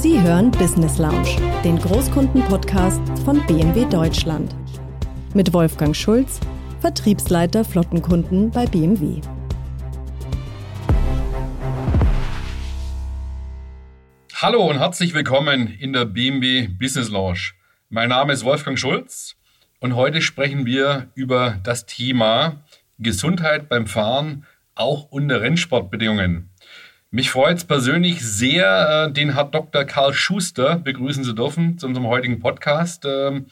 Sie hören Business Lounge, den Großkunden-Podcast von BMW Deutschland. Mit Wolfgang Schulz, Vertriebsleiter Flottenkunden bei BMW. Hallo und herzlich willkommen in der BMW Business Lounge. Mein Name ist Wolfgang Schulz und heute sprechen wir über das Thema Gesundheit beim Fahren, auch unter Rennsportbedingungen. Mich freut es persönlich sehr, äh, den Herr Dr. Karl Schuster begrüßen zu dürfen zu unserem heutigen Podcast. Ähm,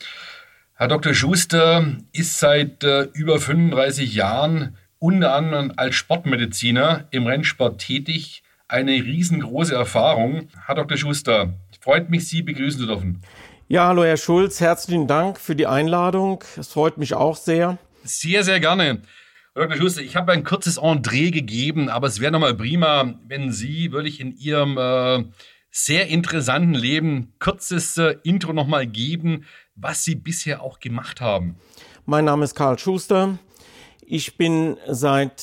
Herr Dr. Schuster ist seit äh, über 35 Jahren unter anderem als Sportmediziner im Rennsport tätig. Eine riesengroße Erfahrung. Herr Dr. Schuster, freut mich, Sie begrüßen zu dürfen. Ja, hallo Herr Schulz, herzlichen Dank für die Einladung. Es freut mich auch sehr. Sehr, sehr gerne. Dr. Schuster, ich habe ein kurzes Entree gegeben, aber es wäre nochmal prima, wenn Sie wirklich in Ihrem äh, sehr interessanten Leben kurzes äh, Intro nochmal geben, was Sie bisher auch gemacht haben. Mein Name ist Karl Schuster. Ich bin seit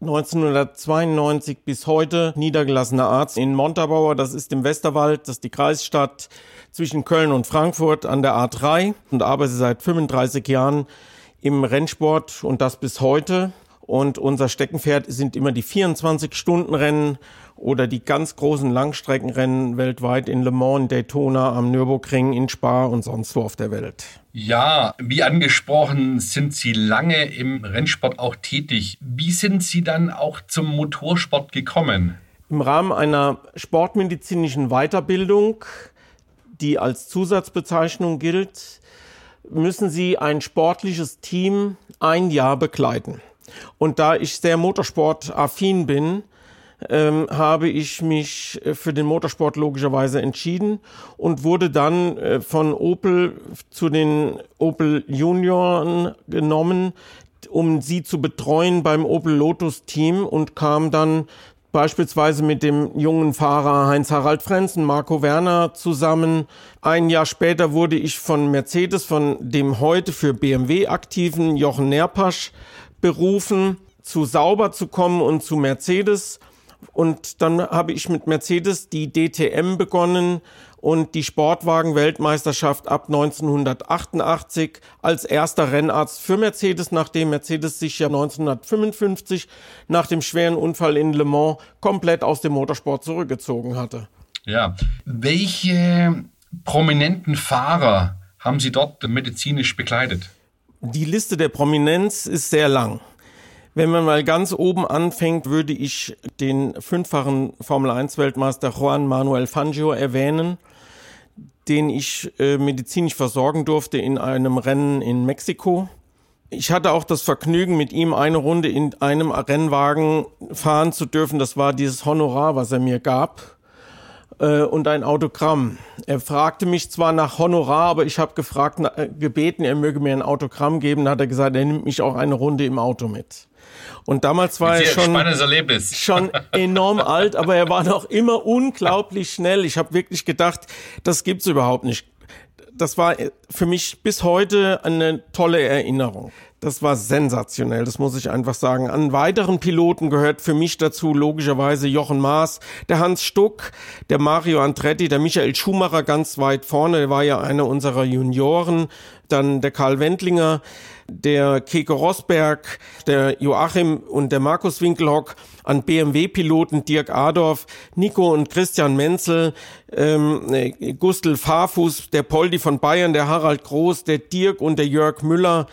1992 bis heute niedergelassener Arzt in Montabaur. Das ist im Westerwald, das ist die Kreisstadt zwischen Köln und Frankfurt an der A3 und arbeite seit 35 Jahren im Rennsport und das bis heute. Und unser Steckenpferd sind immer die 24-Stunden-Rennen oder die ganz großen Langstreckenrennen weltweit in Le Mans, Daytona, am Nürburgring, in Spa und sonst wo auf der Welt. Ja, wie angesprochen, sind Sie lange im Rennsport auch tätig. Wie sind Sie dann auch zum Motorsport gekommen? Im Rahmen einer sportmedizinischen Weiterbildung, die als Zusatzbezeichnung gilt, müssen Sie ein sportliches Team ein Jahr begleiten. Und da ich sehr motorsportaffin bin, ähm, habe ich mich äh, für den Motorsport logischerweise entschieden und wurde dann äh, von Opel zu den Opel Junioren genommen, um sie zu betreuen beim Opel Lotus Team und kam dann beispielsweise mit dem jungen Fahrer Heinz-Harald Frenzen, Marco Werner zusammen. Ein Jahr später wurde ich von Mercedes, von dem heute für BMW aktiven Jochen Nerpasch berufen, zu Sauber zu kommen und zu Mercedes. Und dann habe ich mit Mercedes die DTM begonnen und die Sportwagen-Weltmeisterschaft ab 1988 als erster Rennarzt für Mercedes, nachdem Mercedes sich ja 1955 nach dem schweren Unfall in Le Mans komplett aus dem Motorsport zurückgezogen hatte. Ja, welche prominenten Fahrer haben Sie dort medizinisch begleitet? Die Liste der Prominenz ist sehr lang. Wenn man mal ganz oben anfängt, würde ich den fünffachen Formel 1 Weltmeister Juan Manuel Fangio erwähnen, den ich äh, medizinisch versorgen durfte in einem Rennen in Mexiko. Ich hatte auch das Vergnügen, mit ihm eine Runde in einem Rennwagen fahren zu dürfen. Das war dieses Honorar, was er mir gab äh, und ein Autogramm. Er fragte mich zwar nach Honorar, aber ich habe gefragt, äh, gebeten, er möge mir ein Autogramm geben. Da hat er gesagt, er nimmt mich auch eine Runde im Auto mit. Und damals war er schon, schon enorm alt, aber er war noch immer unglaublich schnell. Ich habe wirklich gedacht, das gibt's überhaupt nicht. Das war für mich bis heute eine tolle Erinnerung. Das war sensationell, das muss ich einfach sagen. An weiteren Piloten gehört für mich dazu logischerweise Jochen Maas, der Hans Stuck, der Mario Andretti, der Michael Schumacher ganz weit vorne, der war ja einer unserer Junioren, dann der Karl Wendlinger, der Keke Rosberg, der Joachim und der Markus Winkelhock, an BMW-Piloten Dirk Adorf, Nico und Christian Menzel, ähm, Gustl Farfuß, der Poldi von Bayern, der Harald Groß, der Dirk und der Jörg Müller,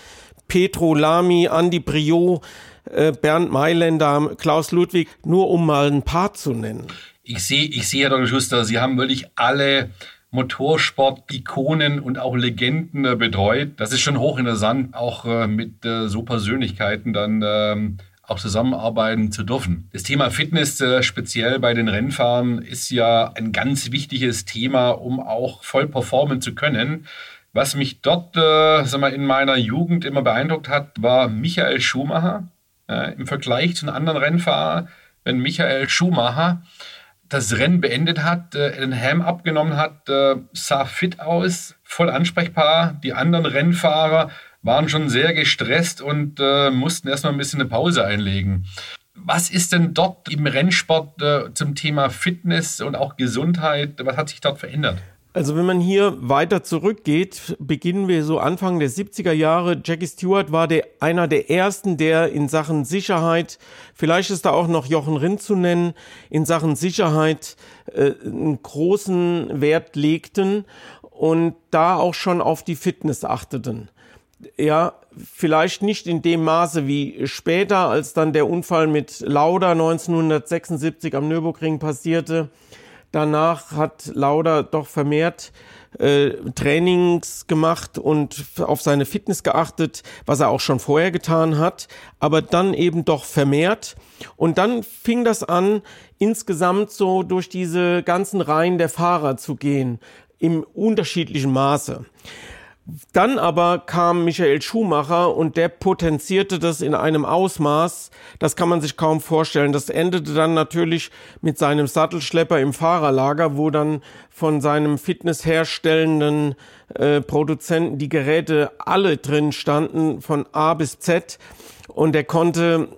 Petro Lamy, Andi Briot, äh, Bernd Mailänder, Klaus Ludwig, nur um mal ein paar zu nennen. Ich sehe, ich sehe, Herr Dr. Schuster, Sie haben wirklich alle Motorsport-Ikonen und auch Legenden äh, betreut. Das ist schon hochinteressant, auch äh, mit äh, so Persönlichkeiten dann ähm, auch zusammenarbeiten zu dürfen. Das Thema Fitness, speziell bei den Rennfahren, ist ja ein ganz wichtiges Thema, um auch voll performen zu können. Was mich dort äh, sag mal, in meiner Jugend immer beeindruckt hat, war Michael Schumacher. Äh, Im Vergleich zu einem anderen Rennfahrer, wenn Michael Schumacher das Rennen beendet hat, äh, den Helm abgenommen hat, äh, sah fit aus, voll ansprechbar. Die anderen Rennfahrer waren schon sehr gestresst und äh, mussten erstmal ein bisschen eine Pause einlegen. Was ist denn dort im Rennsport äh, zum Thema Fitness und auch Gesundheit? Was hat sich dort verändert? Also wenn man hier weiter zurückgeht, beginnen wir so Anfang der 70er Jahre. Jackie Stewart war der, einer der ersten, der in Sachen Sicherheit, vielleicht ist da auch noch Jochen Rindt zu nennen, in Sachen Sicherheit äh, einen großen Wert legten und da auch schon auf die Fitness achteten. Ja, vielleicht nicht in dem Maße wie später, als dann der Unfall mit Lauda 1976 am Nürburgring passierte Danach hat Lauda doch vermehrt äh, Trainings gemacht und auf seine Fitness geachtet, was er auch schon vorher getan hat, aber dann eben doch vermehrt. Und dann fing das an, insgesamt so durch diese ganzen Reihen der Fahrer zu gehen, im unterschiedlichen Maße. Dann aber kam Michael Schumacher und der potenzierte das in einem Ausmaß, das kann man sich kaum vorstellen. Das endete dann natürlich mit seinem Sattelschlepper im Fahrerlager, wo dann von seinem fitnessherstellenden äh, Produzenten die Geräte alle drin standen, von A bis Z. Und er konnte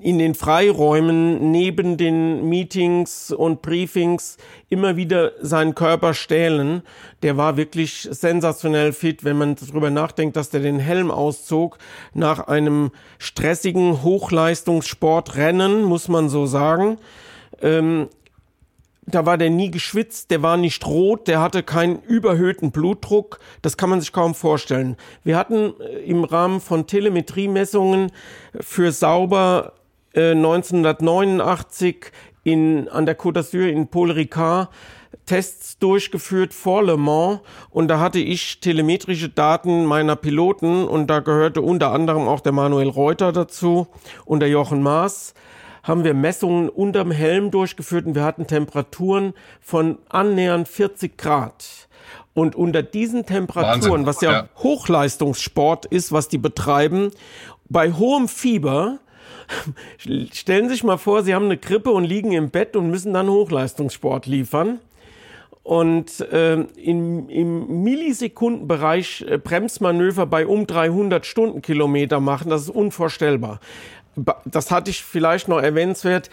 in den Freiräumen neben den Meetings und Briefings immer wieder seinen Körper stählen. Der war wirklich sensationell fit, wenn man darüber nachdenkt, dass der den Helm auszog nach einem stressigen Hochleistungssportrennen, muss man so sagen. Ähm, da war der nie geschwitzt, der war nicht rot, der hatte keinen überhöhten Blutdruck. Das kann man sich kaum vorstellen. Wir hatten äh, im Rahmen von Telemetriemessungen für Sauber äh, 1989 in, an der Côte d'Azur in Paul Ricard Tests durchgeführt vor Le Mans und da hatte ich telemetrische Daten meiner Piloten und da gehörte unter anderem auch der Manuel Reuter dazu und der Jochen Maas haben wir Messungen unterm Helm durchgeführt und wir hatten Temperaturen von annähernd 40 Grad. Und unter diesen Temperaturen, Wahnsinn. was ja, ja Hochleistungssport ist, was die betreiben, bei hohem Fieber, stellen Sie sich mal vor, Sie haben eine Grippe und liegen im Bett und müssen dann Hochleistungssport liefern und äh, in, im Millisekundenbereich äh, Bremsmanöver bei um 300 Stundenkilometer machen, das ist unvorstellbar das hatte ich vielleicht noch erwähnenswert.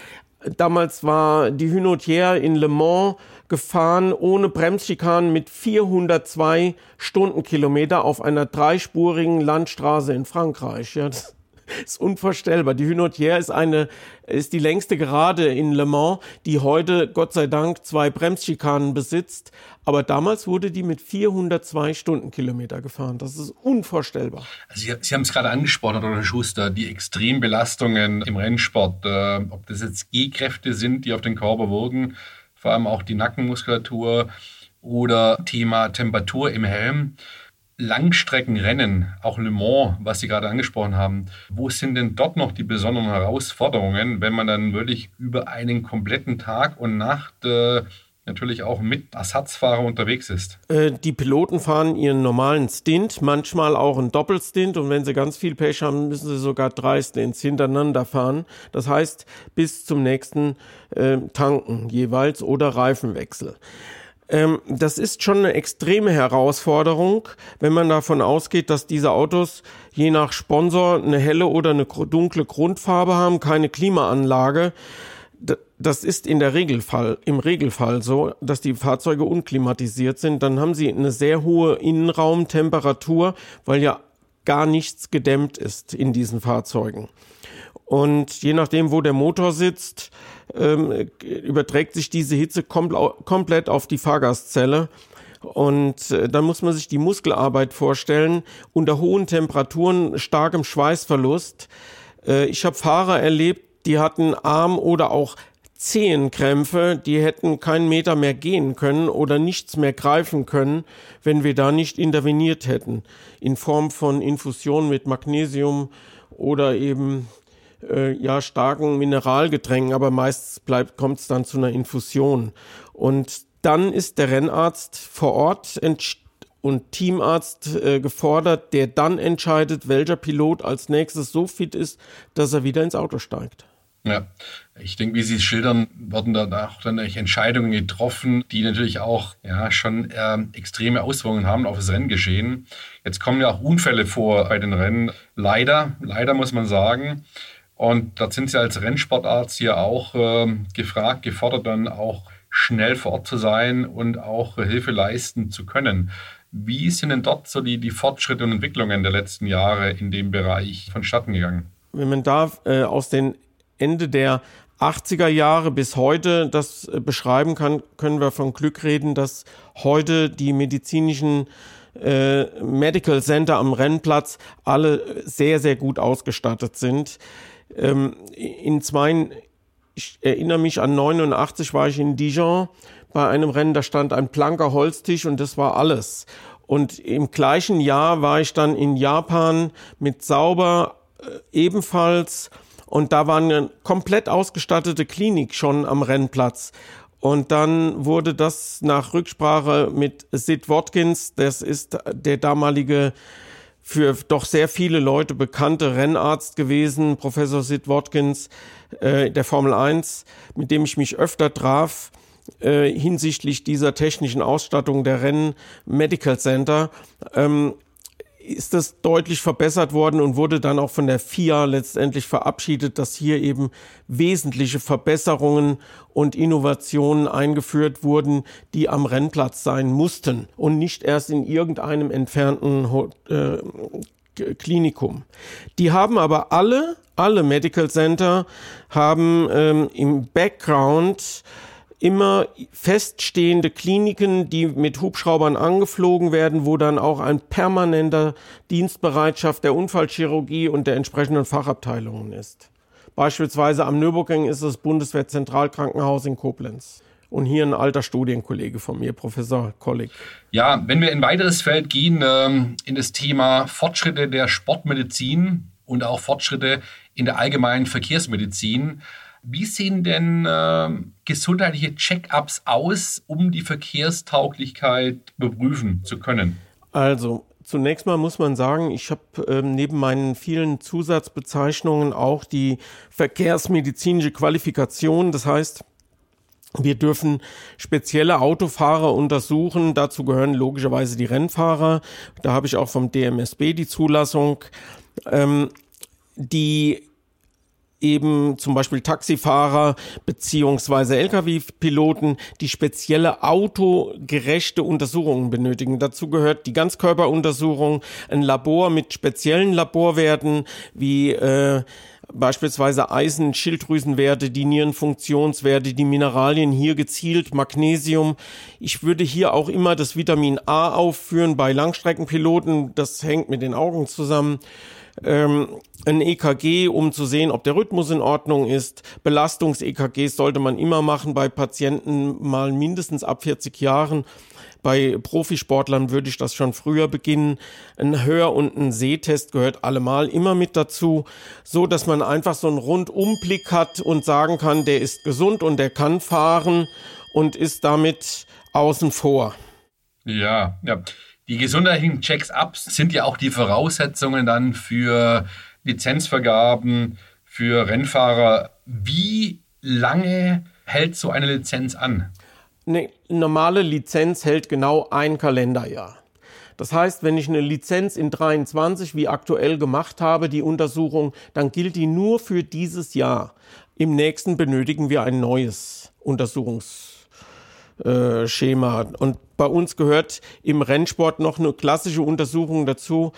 Damals war die Hunotière in Le Mans gefahren ohne Bremsschikanen mit 402 Stundenkilometer auf einer dreispurigen Landstraße in Frankreich. Ja, das ist unvorstellbar. Die Hunotière ist eine, ist die längste Gerade in Le Mans, die heute Gott sei Dank zwei Bremsschikanen besitzt. Aber damals wurde die mit 402 Stundenkilometer gefahren. Das ist unvorstellbar. Also Sie, Sie haben es gerade angesprochen, Dr. Schuster, die Extrembelastungen im Rennsport, äh, ob das jetzt G-Kräfte sind, die auf den Körper wirken, vor allem auch die Nackenmuskulatur oder Thema Temperatur im Helm. Langstreckenrennen, auch Le Mans, was Sie gerade angesprochen haben, wo sind denn dort noch die besonderen Herausforderungen, wenn man dann wirklich über einen kompletten Tag und Nacht äh, natürlich auch mit Ersatzfahrer unterwegs ist? Äh, die Piloten fahren ihren normalen Stint, manchmal auch einen Doppelstint und wenn sie ganz viel Pech haben, müssen sie sogar drei Stints hintereinander fahren. Das heißt, bis zum nächsten äh, Tanken jeweils oder Reifenwechsel. Ähm, das ist schon eine extreme Herausforderung, wenn man davon ausgeht, dass diese Autos je nach Sponsor eine helle oder eine dunkle Grundfarbe haben, keine Klimaanlage. Das ist in der Regelfall, im Regelfall so, dass die Fahrzeuge unklimatisiert sind. Dann haben sie eine sehr hohe Innenraumtemperatur, weil ja gar nichts gedämmt ist in diesen Fahrzeugen. Und je nachdem, wo der Motor sitzt, ähm, überträgt sich diese Hitze komplett auf die Fahrgastzelle. Und äh, dann muss man sich die Muskelarbeit vorstellen, unter hohen Temperaturen, starkem Schweißverlust. Äh, ich habe Fahrer erlebt, die hatten Arm- oder auch Zehenkrämpfe, die hätten keinen Meter mehr gehen können oder nichts mehr greifen können, wenn wir da nicht interveniert hätten. In Form von Infusion mit Magnesium oder eben äh, ja starken Mineralgetränken, aber meist kommt es dann zu einer Infusion und dann ist der Rennarzt vor Ort und Teamarzt äh, gefordert, der dann entscheidet, welcher Pilot als nächstes so fit ist, dass er wieder ins Auto steigt. Ja, ich denke, wie Sie es schildern, werden da auch dann Entscheidungen getroffen, die natürlich auch ja, schon äh, extreme Auswirkungen haben auf das Renngeschehen. Jetzt kommen ja auch Unfälle vor bei den Rennen. Leider, leider muss man sagen. Und da sind Sie als Rennsportarzt hier auch äh, gefragt, gefordert, dann auch schnell vor Ort zu sein und auch Hilfe leisten zu können. Wie sind denn dort so die, die Fortschritte und Entwicklungen der letzten Jahre in dem Bereich vonstatten gegangen? Wenn man da äh, aus den Ende der 80er Jahre bis heute das äh, beschreiben kann, können wir von Glück reden, dass heute die medizinischen äh, Medical Center am Rennplatz alle sehr, sehr gut ausgestattet sind. Ähm, in zwei, ich erinnere mich an 89 war ich in Dijon bei einem Rennen, da stand ein blanker Holztisch und das war alles. Und im gleichen Jahr war ich dann in Japan mit sauber äh, ebenfalls und da war eine komplett ausgestattete Klinik schon am Rennplatz. Und dann wurde das nach Rücksprache mit Sid Watkins, das ist der damalige für doch sehr viele Leute bekannte Rennarzt gewesen, Professor Sid Watkins, äh, der Formel 1, mit dem ich mich öfter traf äh, hinsichtlich dieser technischen Ausstattung der Rennen Medical Center. Ähm, ist das deutlich verbessert worden und wurde dann auch von der FIA letztendlich verabschiedet, dass hier eben wesentliche Verbesserungen und Innovationen eingeführt wurden, die am Rennplatz sein mussten und nicht erst in irgendeinem entfernten äh, Klinikum. Die haben aber alle, alle Medical Center haben ähm, im Background immer feststehende Kliniken, die mit Hubschraubern angeflogen werden, wo dann auch ein permanenter Dienstbereitschaft der Unfallchirurgie und der entsprechenden Fachabteilungen ist. Beispielsweise am Nürburgring ist das Bundeswehrzentralkrankenhaus in Koblenz. Und hier ein alter Studienkollege von mir, Professor Kollig. Ja, wenn wir in ein weiteres Feld gehen, ähm, in das Thema Fortschritte der Sportmedizin und auch Fortschritte in der allgemeinen Verkehrsmedizin, wie sehen denn äh, gesundheitliche Check-ups aus, um die Verkehrstauglichkeit überprüfen zu können? Also Zunächst mal muss man sagen, ich habe ähm, neben meinen vielen Zusatzbezeichnungen auch die verkehrsmedizinische Qualifikation. Das heißt, wir dürfen spezielle Autofahrer untersuchen. Dazu gehören logischerweise die Rennfahrer. Da habe ich auch vom DMSB die Zulassung. Ähm, die eben zum Beispiel Taxifahrer beziehungsweise Lkw-Piloten, die spezielle autogerechte Untersuchungen benötigen. Dazu gehört die Ganzkörperuntersuchung, ein Labor mit speziellen Laborwerten wie äh, beispielsweise Eisen, Schilddrüsenwerte, die Nierenfunktionswerte, die Mineralien hier gezielt, Magnesium. Ich würde hier auch immer das Vitamin A aufführen bei Langstreckenpiloten. Das hängt mit den Augen zusammen ähm, ein EKG, um zu sehen, ob der Rhythmus in Ordnung ist. Belastungs-EKGs sollte man immer machen bei Patienten mal mindestens ab 40 Jahren. Bei Profisportlern würde ich das schon früher beginnen. Ein Hör- und ein Sehtest gehört allemal immer mit dazu, so dass man einfach so einen Rundumblick hat und sagen kann, der ist gesund und der kann fahren und ist damit außen vor. Ja, ja. Die gesundheitlichen Checks-ups sind ja auch die Voraussetzungen dann für Lizenzvergaben, für Rennfahrer. Wie lange hält so eine Lizenz an? Eine normale Lizenz hält genau ein Kalenderjahr. Das heißt, wenn ich eine Lizenz in 23 wie aktuell gemacht habe, die Untersuchung, dann gilt die nur für dieses Jahr. Im nächsten benötigen wir ein neues Untersuchungs äh. Und bei uns gehört im Rennsport noch eine klassische Untersuchung dazu,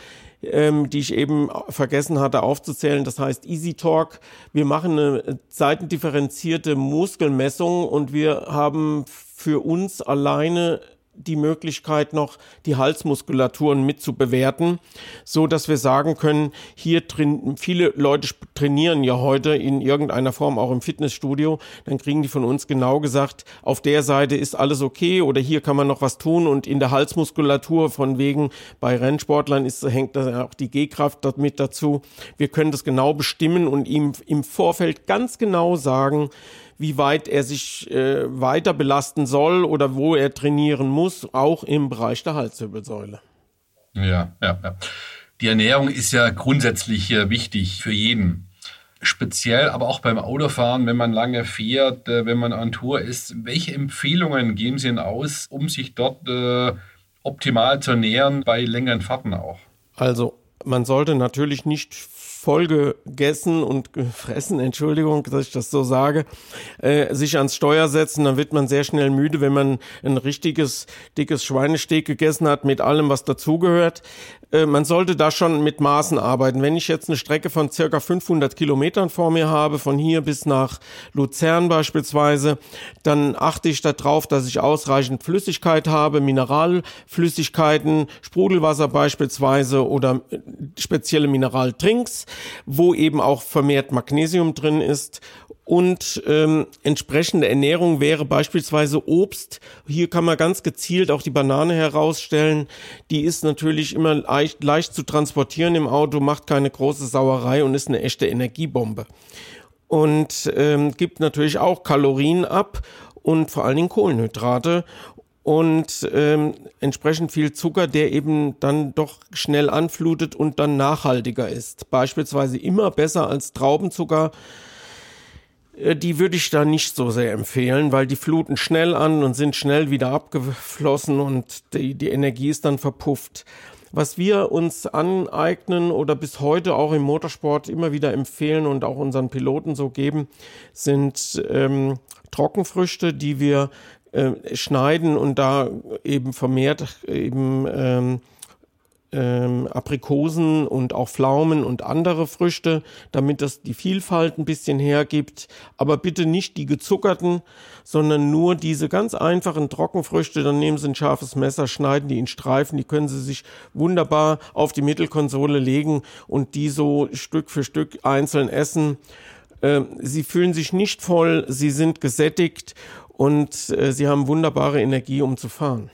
ähm, die ich eben vergessen hatte aufzuzählen. Das heißt Easy Talk. Wir machen eine seitendifferenzierte Muskelmessung und wir haben für uns alleine die Möglichkeit noch, die Halsmuskulaturen mit zu bewerten, so dass wir sagen können, hier drin, viele Leute trainieren ja heute in irgendeiner Form auch im Fitnessstudio, dann kriegen die von uns genau gesagt, auf der Seite ist alles okay oder hier kann man noch was tun und in der Halsmuskulatur von wegen bei Rennsportlern ist, hängt da auch die G-Kraft mit dazu. Wir können das genau bestimmen und ihm im Vorfeld ganz genau sagen, wie weit er sich äh, weiter belasten soll oder wo er trainieren muss, auch im Bereich der Halswirbelsäule. Ja, ja, ja. Die Ernährung ist ja grundsätzlich äh, wichtig für jeden. Speziell aber auch beim Autofahren, wenn man lange fährt, äh, wenn man an Tour ist. Welche Empfehlungen geben Sie denn aus, um sich dort äh, optimal zu ernähren bei längeren Fahrten auch? Also man sollte natürlich nicht voll gegessen und gefressen, Entschuldigung, dass ich das so sage, äh, sich ans Steuer setzen, dann wird man sehr schnell müde, wenn man ein richtiges, dickes Schweinesteak gegessen hat mit allem, was dazugehört. Äh, man sollte da schon mit Maßen arbeiten. Wenn ich jetzt eine Strecke von circa 500 Kilometern vor mir habe, von hier bis nach Luzern beispielsweise, dann achte ich darauf, dass ich ausreichend Flüssigkeit habe, Mineralflüssigkeiten, Sprudelwasser beispielsweise oder äh, spezielle Mineraldrinks, wo eben auch vermehrt Magnesium drin ist und ähm, entsprechende Ernährung wäre beispielsweise Obst. Hier kann man ganz gezielt auch die Banane herausstellen. Die ist natürlich immer leicht, leicht zu transportieren im Auto, macht keine große Sauerei und ist eine echte Energiebombe. Und ähm, gibt natürlich auch Kalorien ab und vor allen Dingen Kohlenhydrate und ähm, entsprechend viel Zucker, der eben dann doch schnell anflutet und dann nachhaltiger ist. Beispielsweise immer besser als Traubenzucker äh, die würde ich da nicht so sehr empfehlen, weil die fluten schnell an und sind schnell wieder abgeflossen und die, die Energie ist dann verpufft. Was wir uns aneignen oder bis heute auch im Motorsport immer wieder empfehlen und auch unseren Piloten so geben, sind ähm, Trockenfrüchte, die wir äh, schneiden und da eben vermehrt eben ähm, ähm, Aprikosen und auch Pflaumen und andere Früchte, damit das die Vielfalt ein bisschen hergibt. Aber bitte nicht die gezuckerten, sondern nur diese ganz einfachen Trockenfrüchte. Dann nehmen Sie ein scharfes Messer, schneiden die in Streifen, die können Sie sich wunderbar auf die Mittelkonsole legen und die so Stück für Stück einzeln essen. Ähm, sie fühlen sich nicht voll, sie sind gesättigt und äh, sie haben wunderbare Energie, um zu fahren.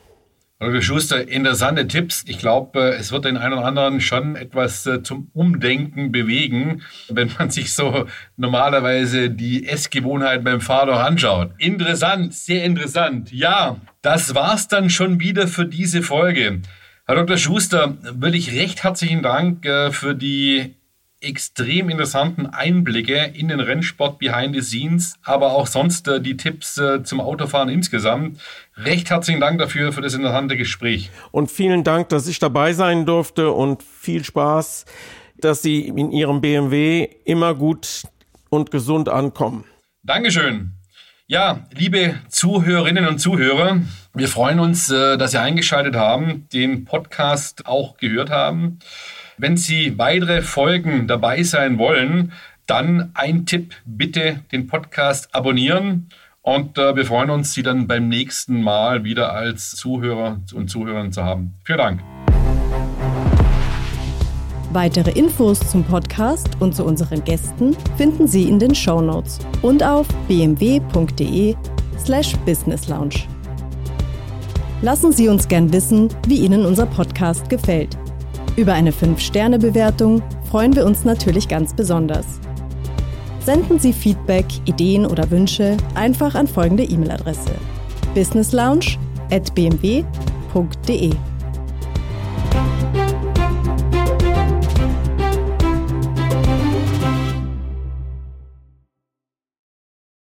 Dr. Schuster, interessante Tipps. Ich glaube, äh, es wird den einen oder anderen schon etwas äh, zum Umdenken bewegen, wenn man sich so normalerweise die Essgewohnheiten beim Fahrer anschaut. Interessant, sehr interessant. Ja, das war's dann schon wieder für diese Folge. Herr Dr. Schuster, wirklich recht herzlichen Dank äh, für die extrem interessanten Einblicke in den Rennsport behind the scenes, aber auch sonst äh, die Tipps äh, zum Autofahren insgesamt. Recht herzlichen Dank dafür, für das interessante Gespräch. Und vielen Dank, dass ich dabei sein durfte und viel Spaß, dass Sie in Ihrem BMW immer gut und gesund ankommen. Dankeschön. Ja, liebe Zuhörerinnen und Zuhörer, wir freuen uns, äh, dass Sie eingeschaltet haben, den Podcast auch gehört haben. Wenn Sie weitere Folgen dabei sein wollen, dann ein Tipp, bitte den Podcast abonnieren. Und äh, wir freuen uns, Sie dann beim nächsten Mal wieder als Zuhörer und Zuhörerin zu haben. Vielen Dank. Weitere Infos zum Podcast und zu unseren Gästen finden Sie in den Show Notes und auf bmw.de slash businesslounge. Lassen Sie uns gern wissen, wie Ihnen unser Podcast gefällt. Über eine 5-Sterne-Bewertung freuen wir uns natürlich ganz besonders. Senden Sie Feedback, Ideen oder Wünsche einfach an folgende E-Mail-Adresse: businesslounge@bmw.de.